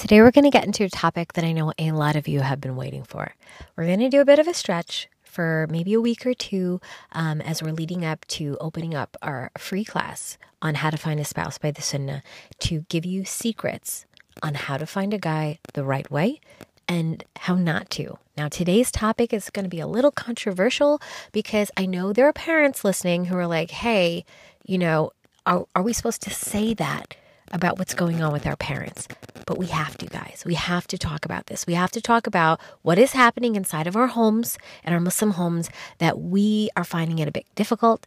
Today, we're going to get into a topic that I know a lot of you have been waiting for. We're going to do a bit of a stretch for maybe a week or two um, as we're leading up to opening up our free class on how to find a spouse by the Sunnah to give you secrets on how to find a guy the right way and how not to. Now, today's topic is going to be a little controversial because I know there are parents listening who are like, hey, you know, are, are we supposed to say that? About what's going on with our parents. But we have to, guys. We have to talk about this. We have to talk about what is happening inside of our homes and our Muslim homes that we are finding it a bit difficult.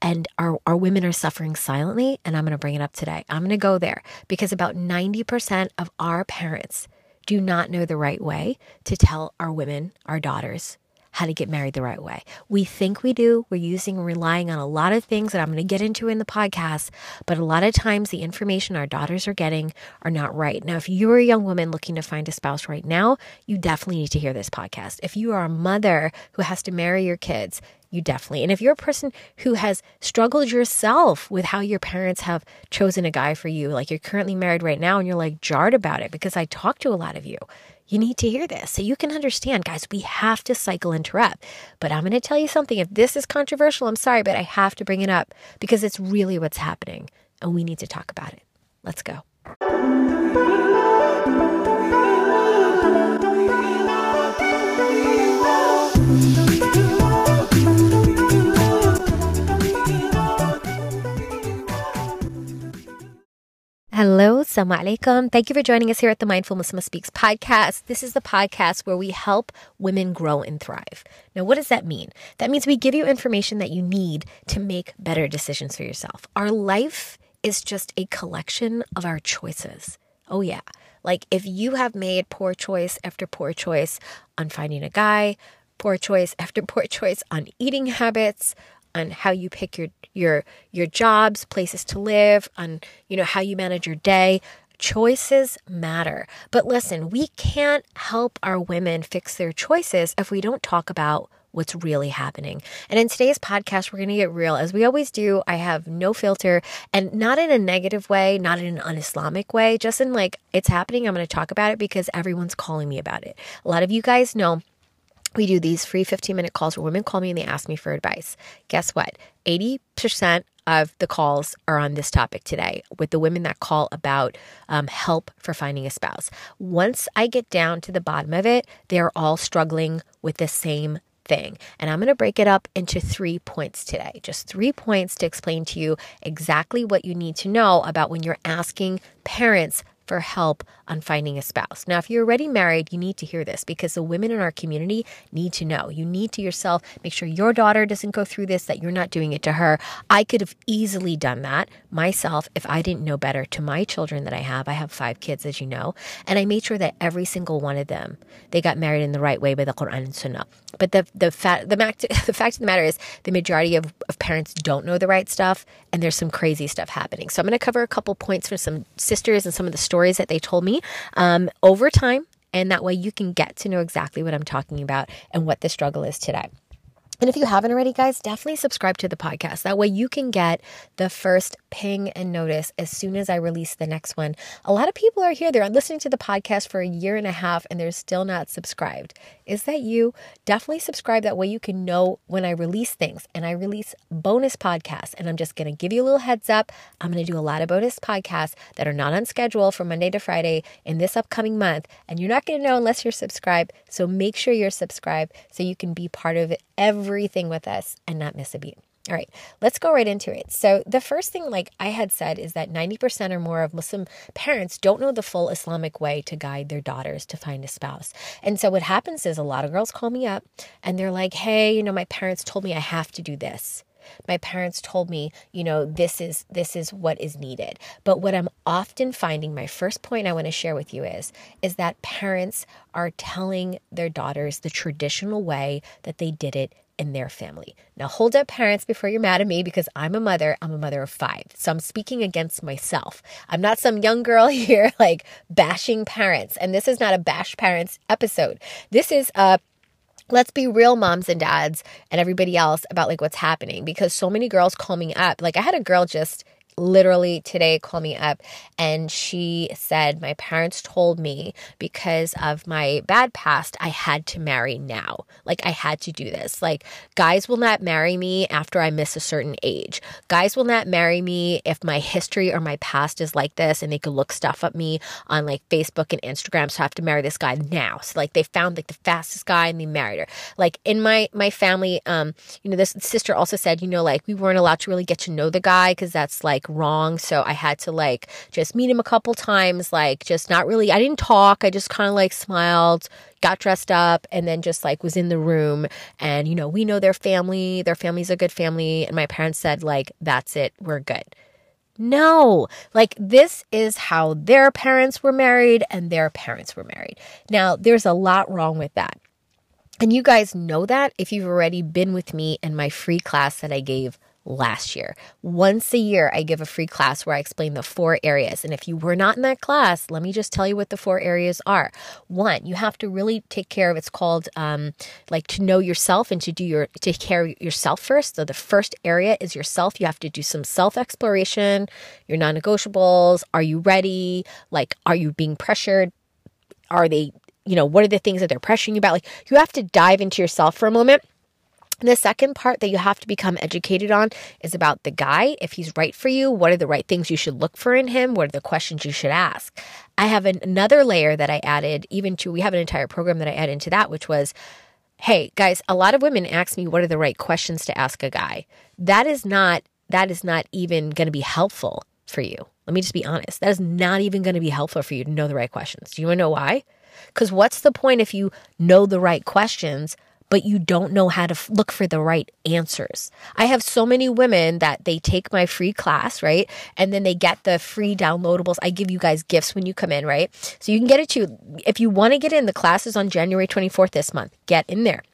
And our, our women are suffering silently. And I'm going to bring it up today. I'm going to go there because about 90% of our parents do not know the right way to tell our women, our daughters, how to get married the right way. We think we do. We're using, and relying on a lot of things that I'm going to get into in the podcast, but a lot of times the information our daughters are getting are not right. Now, if you're a young woman looking to find a spouse right now, you definitely need to hear this podcast. If you are a mother who has to marry your kids, you definitely. And if you're a person who has struggled yourself with how your parents have chosen a guy for you, like you're currently married right now and you're like jarred about it because I talk to a lot of you you need to hear this so you can understand, guys. We have to cycle interrupt. But I'm going to tell you something. If this is controversial, I'm sorry, but I have to bring it up because it's really what's happening and we need to talk about it. Let's go. Hello, Assalamu alaikum. Thank you for joining us here at the Mindful Muslimah Speaks podcast. This is the podcast where we help women grow and thrive. Now, what does that mean? That means we give you information that you need to make better decisions for yourself. Our life is just a collection of our choices. Oh, yeah. Like if you have made poor choice after poor choice on finding a guy, poor choice after poor choice on eating habits, on how you pick your your your jobs, places to live, on you know how you manage your day. Choices matter. But listen, we can't help our women fix their choices if we don't talk about what's really happening. And in today's podcast, we're going to get real. As we always do, I have no filter and not in a negative way, not in an un Islamic way, just in like it's happening. I'm going to talk about it because everyone's calling me about it. A lot of you guys know we do these free 15 minute calls where women call me and they ask me for advice. Guess what? 80% of the calls are on this topic today with the women that call about um, help for finding a spouse. Once I get down to the bottom of it, they're all struggling with the same thing. And I'm going to break it up into three points today. Just three points to explain to you exactly what you need to know about when you're asking parents for help on finding a spouse. Now, if you're already married, you need to hear this because the women in our community need to know. You need to yourself make sure your daughter doesn't go through this, that you're not doing it to her. I could have easily done that myself if I didn't know better to my children that I have. I have five kids, as you know, and I made sure that every single one of them, they got married in the right way by the Quran and Sunnah. But the the fact the, the fact of the matter is the majority of, of parents don't know the right stuff and there's some crazy stuff happening. So I'm going to cover a couple points from some sisters and some of the stories that they told me um, over time. And that way you can get to know exactly what I'm talking about and what the struggle is today. And if you haven't already, guys, definitely subscribe to the podcast. That way you can get the first ping and notice as soon as I release the next one. A lot of people are here, they're listening to the podcast for a year and a half and they're still not subscribed. Is that you? Definitely subscribe. That way you can know when I release things. And I release bonus podcasts. And I'm just going to give you a little heads up. I'm going to do a lot of bonus podcasts that are not on schedule from Monday to Friday in this upcoming month. And you're not going to know unless you're subscribed. So make sure you're subscribed so you can be part of everything with us and not miss a beat. All right, let's go right into it. So, the first thing, like I had said, is that 90% or more of Muslim parents don't know the full Islamic way to guide their daughters to find a spouse. And so, what happens is a lot of girls call me up and they're like, hey, you know, my parents told me I have to do this my parents told me you know this is this is what is needed but what i'm often finding my first point i want to share with you is is that parents are telling their daughters the traditional way that they did it in their family. Now, hold up, parents, before you're mad at me because I'm a mother. I'm a mother of five. So I'm speaking against myself. I'm not some young girl here like bashing parents. And this is not a bash parents episode. This is a let's be real moms and dads and everybody else about like what's happening because so many girls call me up like i had a girl just literally today called me up and she said my parents told me because of my bad past I had to marry now. Like I had to do this. Like guys will not marry me after I miss a certain age. Guys will not marry me if my history or my past is like this and they could look stuff up me on like Facebook and Instagram so I have to marry this guy now. So like they found like the fastest guy and they married her. Like in my my family um you know this sister also said, you know like we weren't allowed to really get to know the guy cuz that's like like wrong. So I had to like just meet him a couple times, like just not really, I didn't talk. I just kind of like smiled, got dressed up, and then just like was in the room. And, you know, we know their family, their family's a good family. And my parents said, like, that's it, we're good. No, like this is how their parents were married and their parents were married. Now, there's a lot wrong with that. And you guys know that if you've already been with me in my free class that I gave last year. Once a year, I give a free class where I explain the four areas. And if you were not in that class, let me just tell you what the four areas are. One, you have to really take care of it's called um, like to know yourself and to do your take care of yourself first. So the first area is yourself. You have to do some self exploration, your non negotiables. Are you ready? Like, are you being pressured? Are they, you know, what are the things that they're pressuring you about? Like, you have to dive into yourself for a moment the second part that you have to become educated on is about the guy. If he's right for you, what are the right things you should look for in him? What are the questions you should ask? I have an, another layer that I added, even to, we have an entire program that I add into that, which was, hey, guys, a lot of women ask me what are the right questions to ask a guy. That is not, that is not even going to be helpful for you. Let me just be honest. That is not even going to be helpful for you to know the right questions. Do you want to know why? Because what's the point if you know the right questions, but you don't know how to look for the right answers. I have so many women that they take my free class, right? And then they get the free downloadables. I give you guys gifts when you come in, right? So you can get it too. If you want to get in, the classes on January 24th this month. Get in there.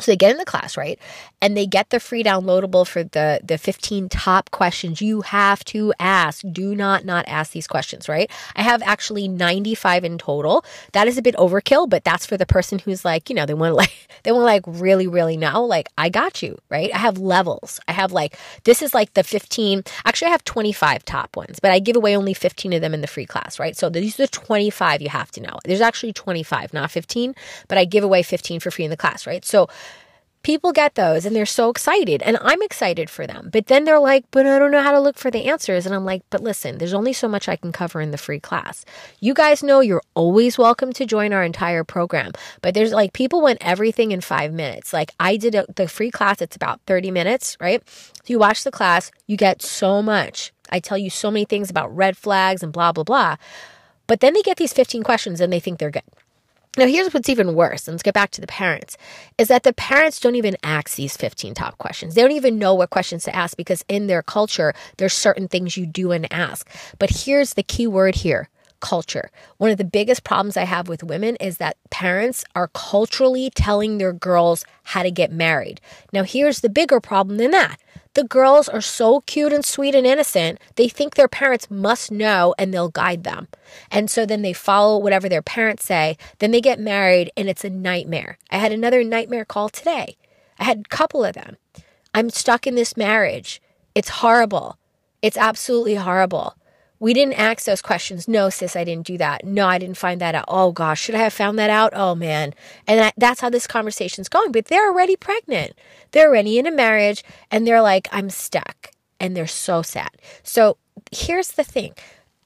So they get in the class, right? And they get the free downloadable for the the 15 top questions you have to ask. Do not not ask these questions, right? I have actually 95 in total. That is a bit overkill, but that's for the person who's like, you know, they want to like they want to like really really know, like I got you, right? I have levels. I have like this is like the 15. Actually, I have 25 top ones, but I give away only 15 of them in the free class, right? So these are the 25 you have to know. There's actually 25, not 15, but I give away 15 for free in the class, right? So people get those and they're so excited and I'm excited for them. But then they're like, but I don't know how to look for the answers. And I'm like, but listen, there's only so much I can cover in the free class. You guys know you're always welcome to join our entire program. But there's like people want everything in five minutes. Like I did a, the free class, it's about 30 minutes, right? So you watch the class, you get so much. I tell you so many things about red flags and blah, blah, blah. But then they get these 15 questions and they think they're good. Now, here's what's even worse, let's get back to the parents, is that the parents don't even ask these 15 top questions. They don't even know what questions to ask because in their culture, there's certain things you do and ask. But here's the key word here culture. One of the biggest problems I have with women is that parents are culturally telling their girls how to get married. Now, here's the bigger problem than that the girls are so cute and sweet and innocent, they think their parents must know and they'll guide them. And so then they follow whatever their parents say. Then they get married and it's a nightmare. I had another nightmare call today. I had a couple of them. I'm stuck in this marriage. It's horrible. It's absolutely horrible. We didn't ask those questions. No, sis, I didn't do that. No, I didn't find that out. Oh gosh, should I have found that out? Oh man. And that, that's how this conversation's going. But they're already pregnant. They're already in a marriage and they're like, I'm stuck. And they're so sad. So here's the thing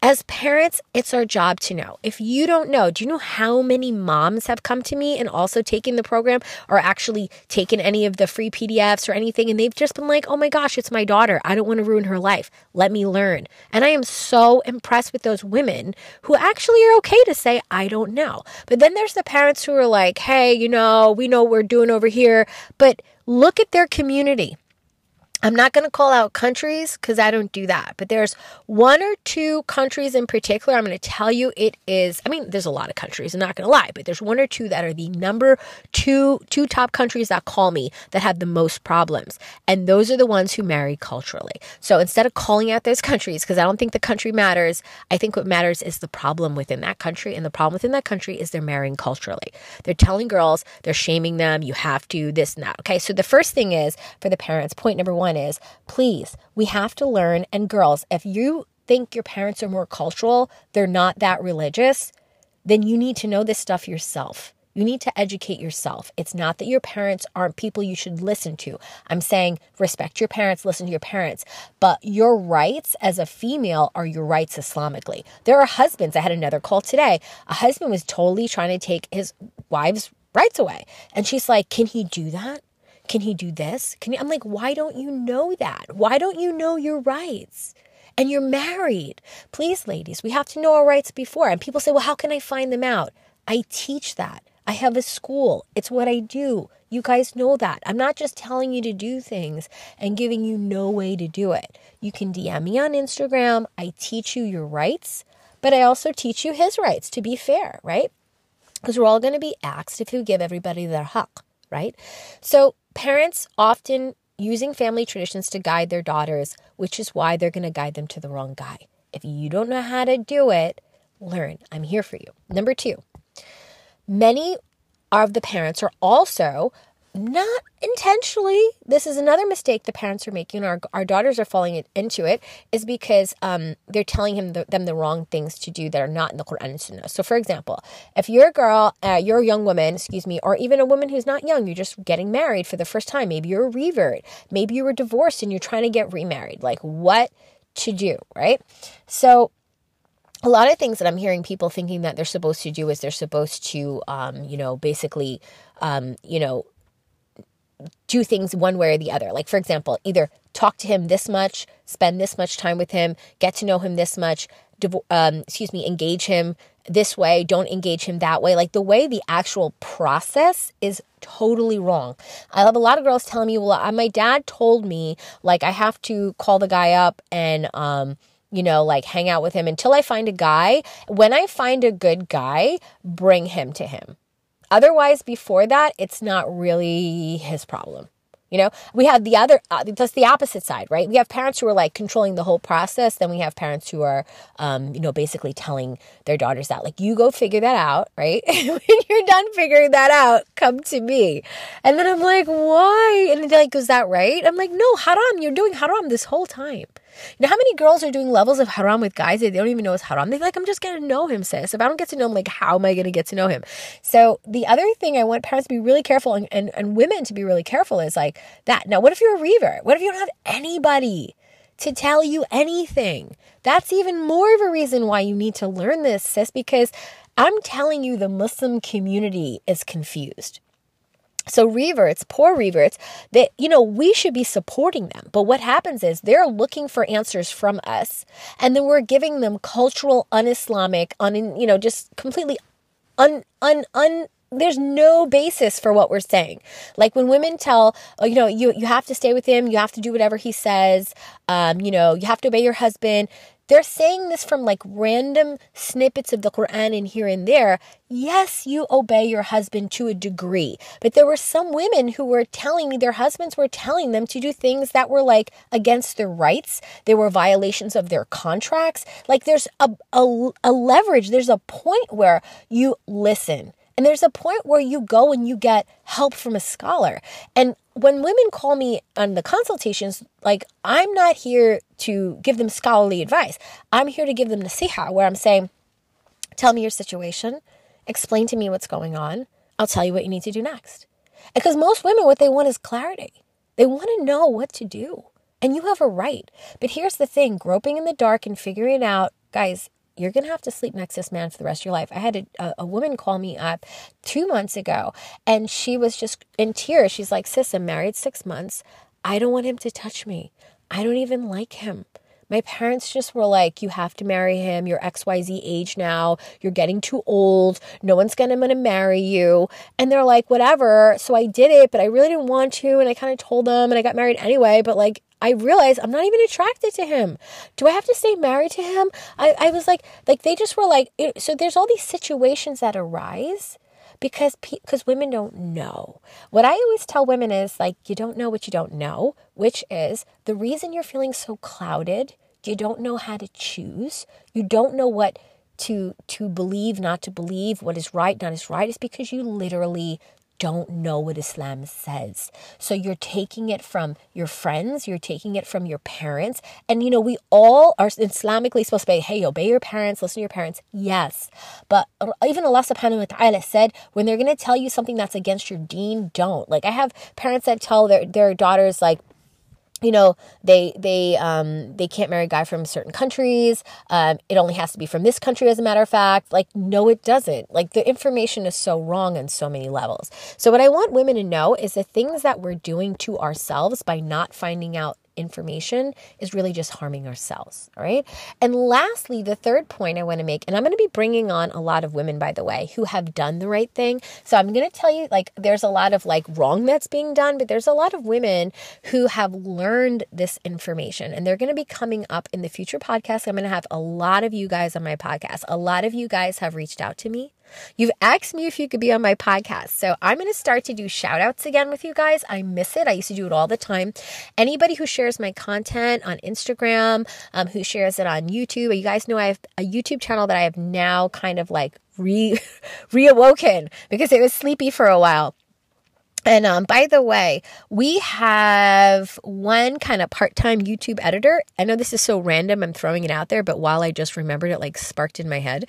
as parents, it's our job to know. If you don't know, do you know how many moms have come to me and also taken the program or actually taken any of the free PDFs or anything? And they've just been like, oh my gosh, it's my daughter. I don't want to ruin her life. Let me learn. And I am so impressed with those women who actually are okay to say, I don't know. But then there's the parents who are like, hey, you know, we know what we're doing over here, but look at their community. I'm not going to call out countries because I don't do that, but there's one or two countries in particular. I'm going to tell you it is. I mean, there's a lot of countries. I'm not going to lie, but there's one or two that are the number two two top countries that call me that have the most problems, and those are the ones who marry culturally. So instead of calling out those countries, because I don't think the country matters, I think what matters is the problem within that country, and the problem within that country is they're marrying culturally. They're telling girls, they're shaming them. You have to this and that. Okay, so the first thing is for the parents. Point number one one is please, we have to learn. And girls, if you think your parents are more cultural, they're not that religious, then you need to know this stuff yourself. You need to educate yourself. It's not that your parents aren't people you should listen to. I'm saying respect your parents, listen to your parents. But your rights as a female are your rights Islamically. There are husbands. I had another call today. A husband was totally trying to take his wife's rights away. And she's like, Can he do that? Can he do this? Can he? I'm like, Why don't you know that? Why don't you know your rights? And you're married. Please, ladies, we have to know our rights before. And people say, Well, how can I find them out? I teach that. I have a school. It's what I do. You guys know that. I'm not just telling you to do things and giving you no way to do it. You can DM me on Instagram. I teach you your rights, but I also teach you his rights to be fair, right? Because we're all going to be asked if you give everybody their haq, right? So parents often using family traditions to guide their daughters, which is why they're going to guide them to the wrong guy. If you don't know how to do it, learn. I'm here for you. Number two, Many of the parents are also not intentionally this is another mistake the parents are making our, our daughters are falling into it is because um, they're telling him the, them the wrong things to do that are not in the quran and sunnah. So for example if you're a girl uh, you're a young woman excuse me or even a woman who's not young you're just getting married for the first time maybe you're a revert maybe you were divorced and you're trying to get remarried like what to do right? So a lot of things that I'm hearing people thinking that they're supposed to do is they're supposed to, um, you know, basically, um, you know, do things one way or the other. Like, for example, either talk to him this much, spend this much time with him, get to know him this much, um, excuse me, engage him this way, don't engage him that way. Like, the way the actual process is totally wrong. I have a lot of girls telling me, well, my dad told me, like, I have to call the guy up and, um, you know, like hang out with him until I find a guy. When I find a good guy, bring him to him. Otherwise, before that, it's not really his problem. You know, we have the other, uh, the opposite side, right? We have parents who are like controlling the whole process. Then we have parents who are, um, you know, basically telling their daughters that, like, you go figure that out, right? when you're done figuring that out, come to me. And then I'm like, why? And they're like, is that right? I'm like, no, haram. You're doing haram this whole time. You know how many girls are doing levels of haram with guys that they don't even know it's haram? They're like, I'm just gonna know him, sis. If I don't get to know him, like, how am I gonna get to know him? So the other thing I want parents to be really careful and, and, and women to be really careful is like that. Now, what if you're a revert? What if you don't have anybody? to tell you anything. That's even more of a reason why you need to learn this, sis, because I'm telling you, the Muslim community is confused. So reverts, poor reverts, that you know, we should be supporting them. But what happens is they're looking for answers from us, and then we're giving them cultural, un-Islamic, un you know, just completely un un un there's no basis for what we're saying. Like when women tell, oh, you know, you you have to stay with him, you have to do whatever he says, um, you know, you have to obey your husband. They're saying this from like random snippets of the Quran in here and there. Yes, you obey your husband to a degree, but there were some women who were telling me their husbands were telling them to do things that were like against their rights. There were violations of their contracts. Like there's a, a, a leverage, there's a point where you listen and there's a point where you go and you get help from a scholar. And when women call me on the consultations, like I'm not here to give them scholarly advice. I'm here to give them the nasiha, where I'm saying, tell me your situation, explain to me what's going on. I'll tell you what you need to do next. Because most women, what they want is clarity. They want to know what to do. And you have a right. But here's the thing groping in the dark and figuring it out, guys, you're going to have to sleep next to this man for the rest of your life. I had a, a, woman call me up two months ago and she was just in tears. She's like, Sis, I'm married six months. I don't want him to touch me. I don't even like him. My parents just were like, you have to marry him. You're XYZ age now. You're getting too old. No one's gonna, gonna marry you. And they're like, whatever. So I did it, but I really didn't want to. And I kind of told them and I got married anyway. But like, I realized I'm not even attracted to him. Do I have to stay married to him? I, I was like, like they just were like, so there's all these situations that arise because because women don't know. What I always tell women is like you don't know what you don't know, which is the reason you're feeling so clouded, you don't know how to choose, you don't know what to to believe, not to believe, what is right, not is right is because you literally don't know what Islam says. So you're taking it from your friends, you're taking it from your parents. And you know, we all are Islamically supposed to be, hey, obey your parents, listen to your parents. Yes. But even Allah subhanahu wa ta'ala said, when they're going to tell you something that's against your deen, don't. Like I have parents that tell their, their daughters, like, you know they they um they can't marry a guy from certain countries. Um it only has to be from this country as a matter of fact. Like no it doesn't. Like the information is so wrong on so many levels. So what i want women to know is the things that we're doing to ourselves by not finding out information is really just harming ourselves. All right. And lastly, the third point I want to make, and I'm going to be bringing on a lot of women, by the way, who have done the right thing. So I'm going to tell you, like, there's a lot of like wrong that's being done, but there's a lot of women who have learned this information and they're going to be coming up in the future podcast. I'm going to have a lot of you guys on my podcast. A lot of you guys have reached out to me You've asked me if you could be on my podcast. So I'm going to start to do shout outs again with you guys. I miss it. I used to do it all the time. Anybody who shares my content on Instagram, um, who shares it on YouTube, you guys know I have a YouTube channel that I have now kind of like re reawoken because it was sleepy for a while. And um, by the way, we have one kind of part time YouTube editor. I know this is so random, I'm throwing it out there, but while I just remembered it, like sparked in my head.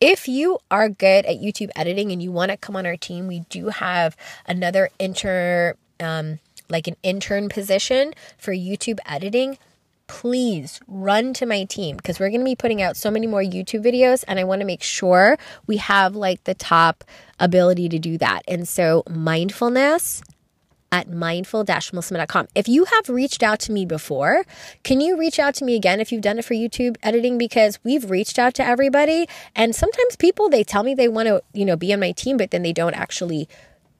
If you are good at YouTube editing and you want to come on our team, we do have another intern, um, like an intern position for YouTube editing please run to my team because we're going to be putting out so many more YouTube videos and I want to make sure we have like the top ability to do that. And so, mindfulness at mindful-muslimah.com. If you have reached out to me before, can you reach out to me again if you've done it for YouTube editing because we've reached out to everybody and sometimes people they tell me they want to, you know, be on my team but then they don't actually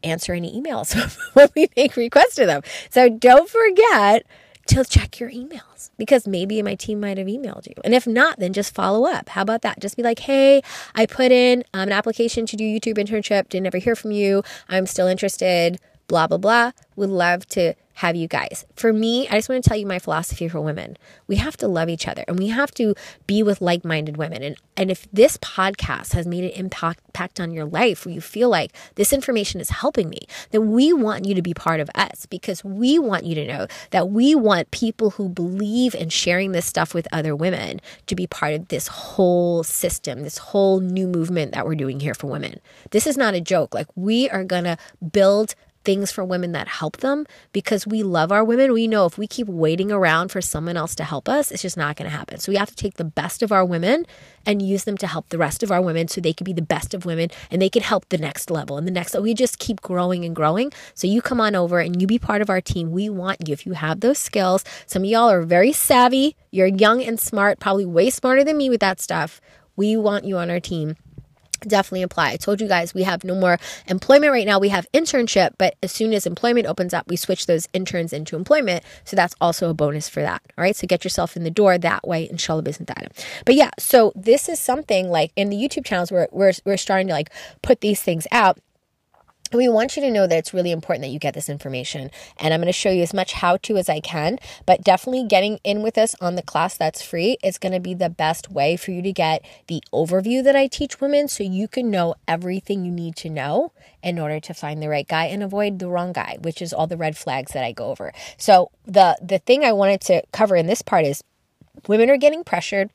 answer any emails when we make requests to them. So don't forget to check your emails because maybe my team might have emailed you. And if not, then just follow up. How about that? Just be like, hey, I put in um, an application to do YouTube internship, didn't ever hear from you. I'm still interested, blah, blah, blah. Would love to have you guys. For me, I just want to tell you my philosophy for women. We have to love each other and we have to be with like-minded women. And and if this podcast has made an impact, impact on your life where you feel like this information is helping me, then we want you to be part of us because we want you to know that we want people who believe in sharing this stuff with other women to be part of this whole system, this whole new movement that we're doing here for women. This is not a joke. Like we are going to build things for women that help them because we love our women. We know if we keep waiting around for someone else to help us, it's just not going to happen. So we have to take the best of our women and use them to help the rest of our women so they can be the best of women and they can help the next level and the next. We just keep growing and growing. So you come on over and you be part of our team. We want you. If you have those skills, some of y'all are very savvy. You're young and smart, probably way smarter than me with that stuff. We want you on our team definitely apply. I told you guys we have no more employment right now. We have internship, but as soon as employment opens up, we switch those interns into employment. So that's also a bonus for that. All right. So get yourself in the door that way, inshallah bismillah. But yeah, so this is something like in the YouTube channels where we're, we're starting to like put these things out we want you to know that it's really important that you get this information. And I'm going to show you as much how to as I can, but definitely getting in with us on the class that's free is going to be the best way for you to get the overview that I teach women so you can know everything you need to know in order to find the right guy and avoid the wrong guy, which is all the red flags that I go over. So the the thing I wanted to cover in this part is women are getting pressured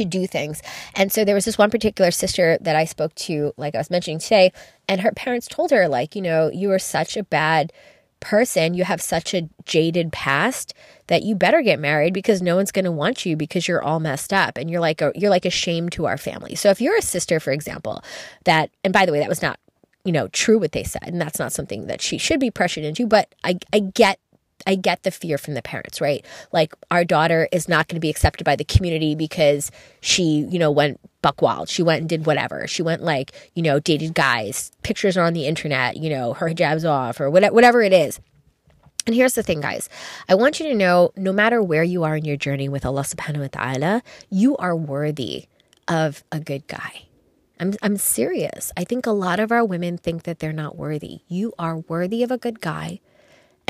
to do things. And so there was this one particular sister that I spoke to, like I was mentioning today, and her parents told her, like, you know, you are such a bad person, you have such a jaded past that you better get married because no one's going to want you because you're all messed up and you're like a you're like a shame to our family. So if you're a sister for example, that and by the way that was not you know true what they said and that's not something that she should be pressured into, but I I get I get the fear from the parents, right? Like our daughter is not going to be accepted by the community because she, you know, went buck wild. She went and did whatever. She went like, you know, dated guys. Pictures are on the internet, you know, her hijab's off or whatever, whatever it is. And here's the thing, guys. I want you to know no matter where you are in your journey with Allah subhanahu wa ta'ala, you are worthy of a good guy. I'm, I'm serious. I think a lot of our women think that they're not worthy. You are worthy of a good guy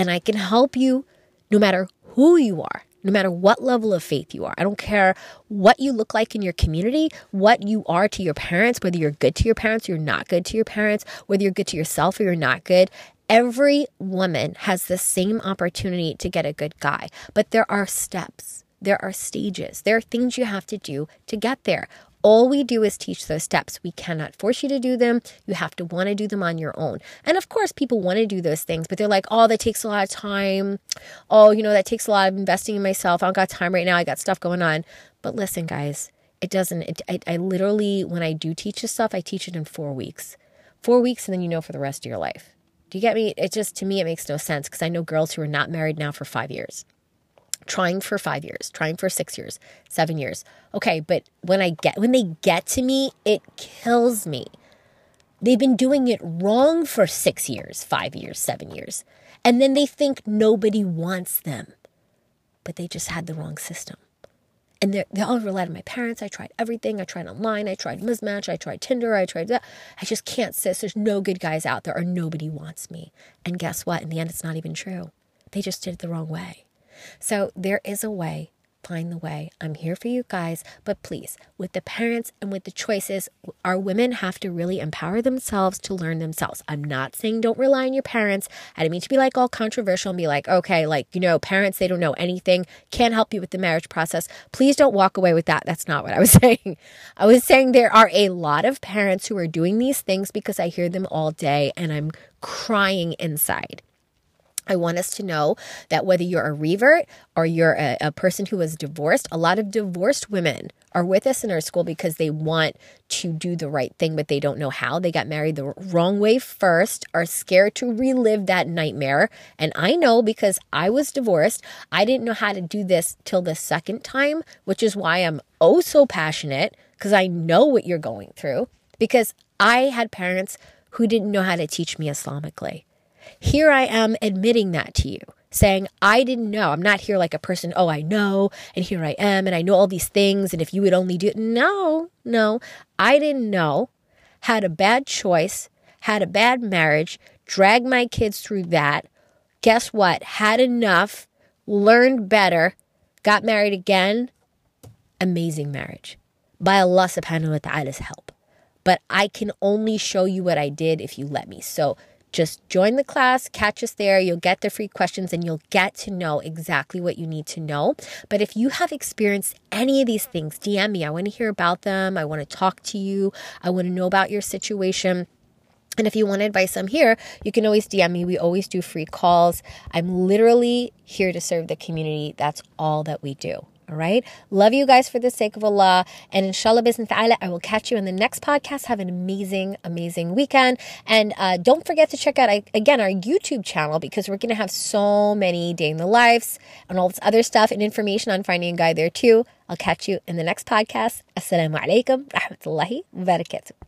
and I can help you no matter who you are. no matter what level of faith you are. I don't care what you look like in your community, what you are to your parents, whether you're good to your parents you're not good to your parents, whether you're good to yourself or you're not good. Every woman has the same opportunity to get a good guy, but there are steps. There are stages. There are things you have to do to get there. All we do is teach those steps. We cannot force you to do them. You have to want to do them on your own. And of course, people want to do those things, but they're like, oh, that takes a lot of time. Oh, you know, that takes a lot of investing in myself. I don't got time right now. I got stuff going on. But listen, guys, it doesn't, it, I, I literally, when I do teach this stuff, I teach it in four weeks. Four weeks, and then you know for the rest of your life. Do you get me? It just, to me, it makes no sense because I know girls who are not married now for five years trying for five years, trying for six years, seven years. Okay, but when I get when they get to me, it kills me. They've been doing it wrong for six years, five years, seven years. And then they think nobody wants them. But they just had the wrong system. And they all relied on my parents. I tried everything. I tried online. I tried Muzmatch. I tried Tinder. I tried that. I just can't sis. There's no good guys out there or nobody wants me. And guess what? In the end, it's not even true. They just did it the wrong way. So there is a way. Find the way. I'm here for you guys. But please, with the parents and with the choices, our women have to really empower themselves to learn themselves. I'm not saying don't rely on your parents. I didn't mean to be like all controversial and be like, okay, like, you know, parents, they don't know anything, can't help you with the marriage process. Please don't walk away with that. That's not what I was saying. I was saying there are a lot of parents who are doing these things because I hear them all day and I'm crying inside. I want us to know that whether you're a revert or you're a, a, person who was divorced, a lot of divorced women are with us in our school because they want to do the right thing, but they don't know how. They got married the wrong way first, are scared to relive that nightmare. And I know because I was divorced, I didn't know how to do this till the second time, which is why I'm oh so passionate because I know what you're going through. Because I had parents who didn't know how to teach me Islamically. Here I am admitting that to you, saying, I didn't know. I'm not here like a person, oh, I know, and here I am, and I know all these things, and if you would only do it. No, no, I didn't know, had a bad choice, had a bad marriage, dragged my kids through that. Guess what? Had enough, learned better, got married again. Amazing marriage by Allah subhanahu wa ta'ala's help. But I can only show you what I did if you let me. So just join the class, catch us there. You'll get the free questions and you'll get to know exactly what you need to know. But if you have experienced any of these things, DM me. I want to hear about them. I want to talk to you. I want to know about your situation. And if you want advice, I'm here. You can always DM me. We always do free calls. I'm literally here to serve the community. That's all that we do. All right. Love you guys for the sake of Allah. And inshallah, bisn I will catch you in the next podcast. Have an amazing, amazing weekend. And uh, don't forget to check out, again, our YouTube channel because we're going to have so many day in the lives and all this other stuff and information on finding a guy there too. I'll catch you in the next podcast. Assalamu alaikum, rahmatullahi barakatuh.